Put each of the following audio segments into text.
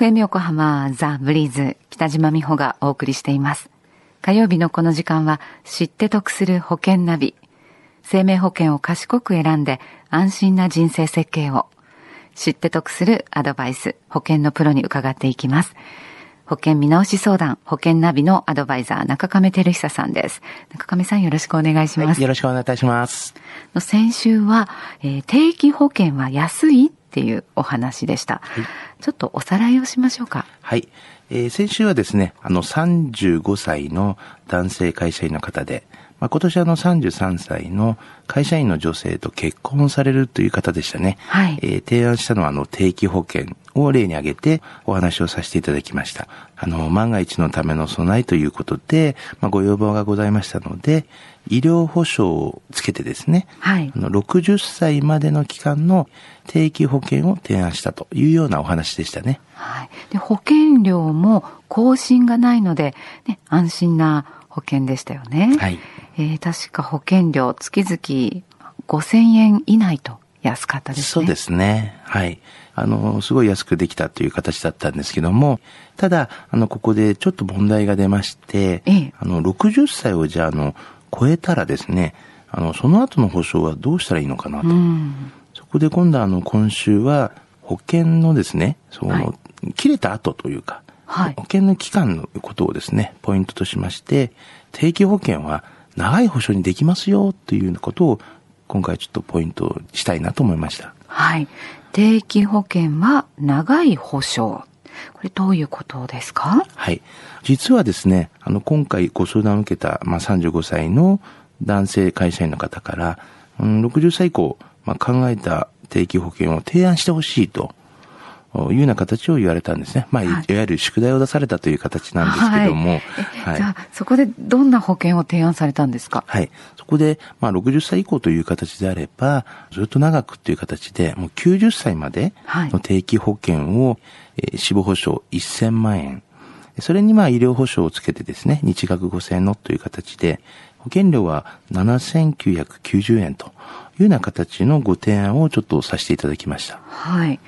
FM 横浜ザ・ブリーズ北島美穂がお送りしています。火曜日のこの時間は知って得する保険ナビ。生命保険を賢く選んで安心な人生設計を。知って得するアドバイス、保険のプロに伺っていきます。保険見直し相談、保険ナビのアドバイザー、中亀照久さんです。中亀さんよろしくお願いします。はい、よろしくお願いいたします。先週は、えー、定期保険は安いっていうお話でした。はい、ちょっとおさらいをしましょうか。はい。えー、先週はですね、あの35歳の男性会社員の方で、まあ、今年あの33歳の会社員の女性と結婚されるという方でしたね。はい。えー、提案したのはあの定期保険を例に挙げてお話をさせていただきました。あの、万が一のための備えということで、まあ、ご要望がございましたので、医療保障をつけてですね、はい。あの、60歳までの期間の定期保険を提案したというようなお話でしたね。はい。で、保険料も更新がないので、ね、安心な保険でしたよね。はい。えー、確か保険料月々5000円以内と安かったですね。そうですね。はい。あの、すごい安くできたという形だったんですけども、ただ、あの、ここでちょっと問題が出まして、ええ、あの、60歳をじゃあ、あの、超えたらですね、あの、その後の保証はどうしたらいいのかなと。うん、そこで今度あの、今週は、保険のですね、その、はい、切れた後というか、はい、保険の期間のことをですね、ポイントとしまして、定期保険は長い保証にできますよということを今回ちょっとポイントしたいなと思いました。はい。定期保険は長い保証。これどういうことですか？はい。実はですね、あの、今回ご相談を受けた、まあ、35歳の男性会社員の方から、うん、60歳以降、まあ、考えた定期保険を提案してほしいというような形を言われたんですね。まあ、はい、いわゆる宿題を出されたという形なんですけども。はい。じゃあ、そこでどんな保険を提案されたんですか？はい。そこで、まあ、60歳以降という形であれば、ずっと長くっていう形で、もう90歳までの定期保険を、えー、死亡保障1000万円。それにまあ医療保障をつけてですね、日額5000円のという形で、保険料は7990円というような形のご提案をちょっとさせていただきました。はい。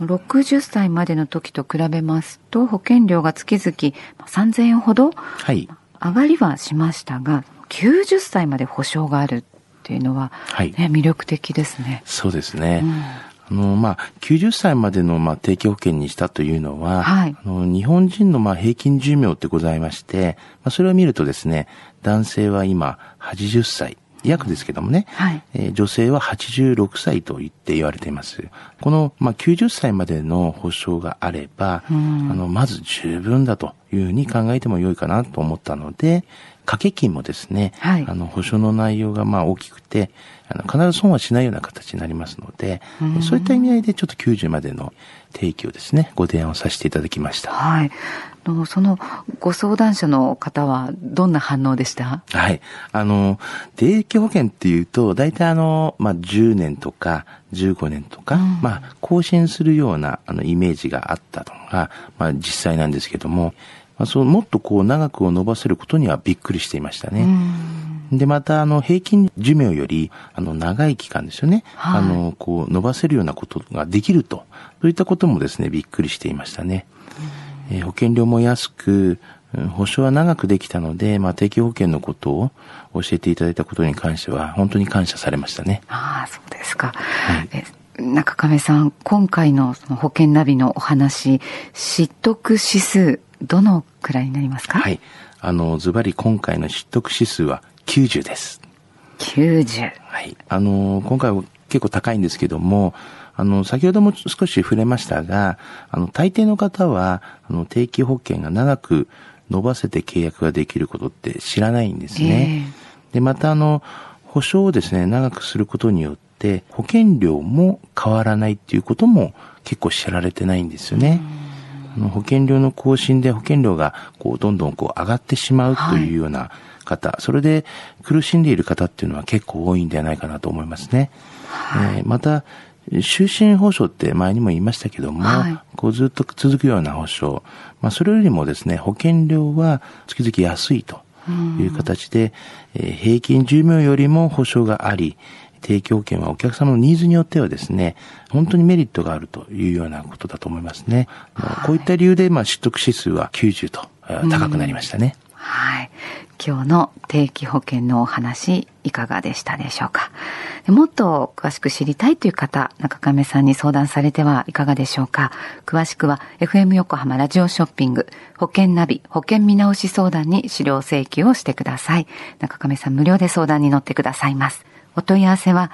60歳までの時と比べますと、保険料が月々3000円ほど上がりはしましたが、90歳まで保証があるっていうのは、はい、魅力的ですね。そうですね。うんあの、まあ、90歳までの、まあ、定期保険にしたというのは、はい、あの日本人の、まあ、平均寿命ってございまして、まあ、それを見るとですね、男性は今、80歳、約ですけどもね、はい、えー、女性は86歳と言って言われています。この、まあ、90歳までの保障があれば、あの、まず十分だというふうに考えても良いかなと思ったので、掛け金もですね、はい、あの、保証の内容がまあ大きくて、あの、必ず損はしないような形になりますので、そういった意味合いでちょっと90までの提起をですね、ご提案をさせていただきました。はい。そのご相談者の方はどんな反応でした？はい。あの、定期保険っていうと、大体あの、まあ、10年とか15年とか、うん、まあ、更新するようなあのイメージがあったのが、まあ、実際なんですけども、まあ、そのもっとこう長くを伸ばせることにはびっくりしていましたね。で、また、あの、平均寿命より、あの、長い期間ですよね。はい、あの、こう、伸ばせるようなことができると。そういったこともですね、びっくりしていましたね。えー、保険料も安く、保証は長くできたので、まあ、定期保険のことを教えていただいたことに関しては、本当に感謝されましたね。ああ、そうですか。はい、中亀さん、今回のその保険ナビのお話、知得指数、どのくらいになりますか？はい。あの、ズバリ今回の知得指数は90です。90。はい。あの、今回は結構高いんですけども、あの、先ほども少し触れましたが、あの、大抵の方は、あの、定期保険が長く伸ばせて契約ができることって知らないんですね。えー、で、またあの、保証をですね、長くすることによって、保険料も変わらないっていうことも結構知られてないんですよね。あの保険料の更新で保険料がこうどんどんこう上がってしまうというような方、はい、それで苦しんでいる方っていうのは結構多いんではないかなと思いますね。はい、えー、また、終身保障って前にも言いましたけども、はい、こうずっと続くような保障、まあ、それよりもですね、保険料は月々安いという形で、えー、平均寿命よりも保障があり、定期保険はお客様のニーズによってはですね、本当にメリットがあるというようなことだと思いますね。はい、こういった理由で、まあ、取得指数は90と高くなりましたね。はい。今日の定期保険のお話、いかがでしたでしょうか？もっと詳しく知りたいという方、中亀さんに相談されてはいかがでしょうか？詳しくは FM 横浜ラジオショッピング、保険ナビ、保険見直し相談に資料請求をしてください。中亀さん無料で相談に乗ってくださいます。お問い合わせは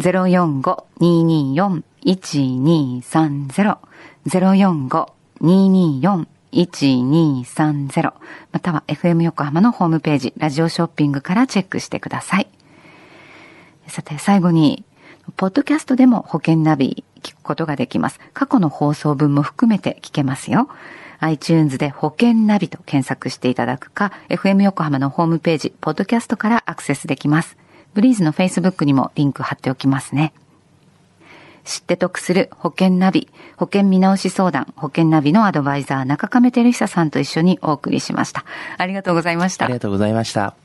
045-224-1230 045-224-1230 1230または FM 横浜のホームページ、ラジオショッピングからチェックしてください。さて、最後に、ポッドキャストでも保険ナビ聞くことができます。過去の放送分も含めて聞けますよ。iTunes で保険ナビと検索していただくか、FM 横浜のホームページ、ポッドキャストからアクセスできます。ブリーズの Facebook にもリンク貼っておきますね。知って得する保険ナビ、保険見直し相談、保険ナビのアドバイザー中亀照久さんと一緒にお送りしました。ありがとうございました。ありがとうございました。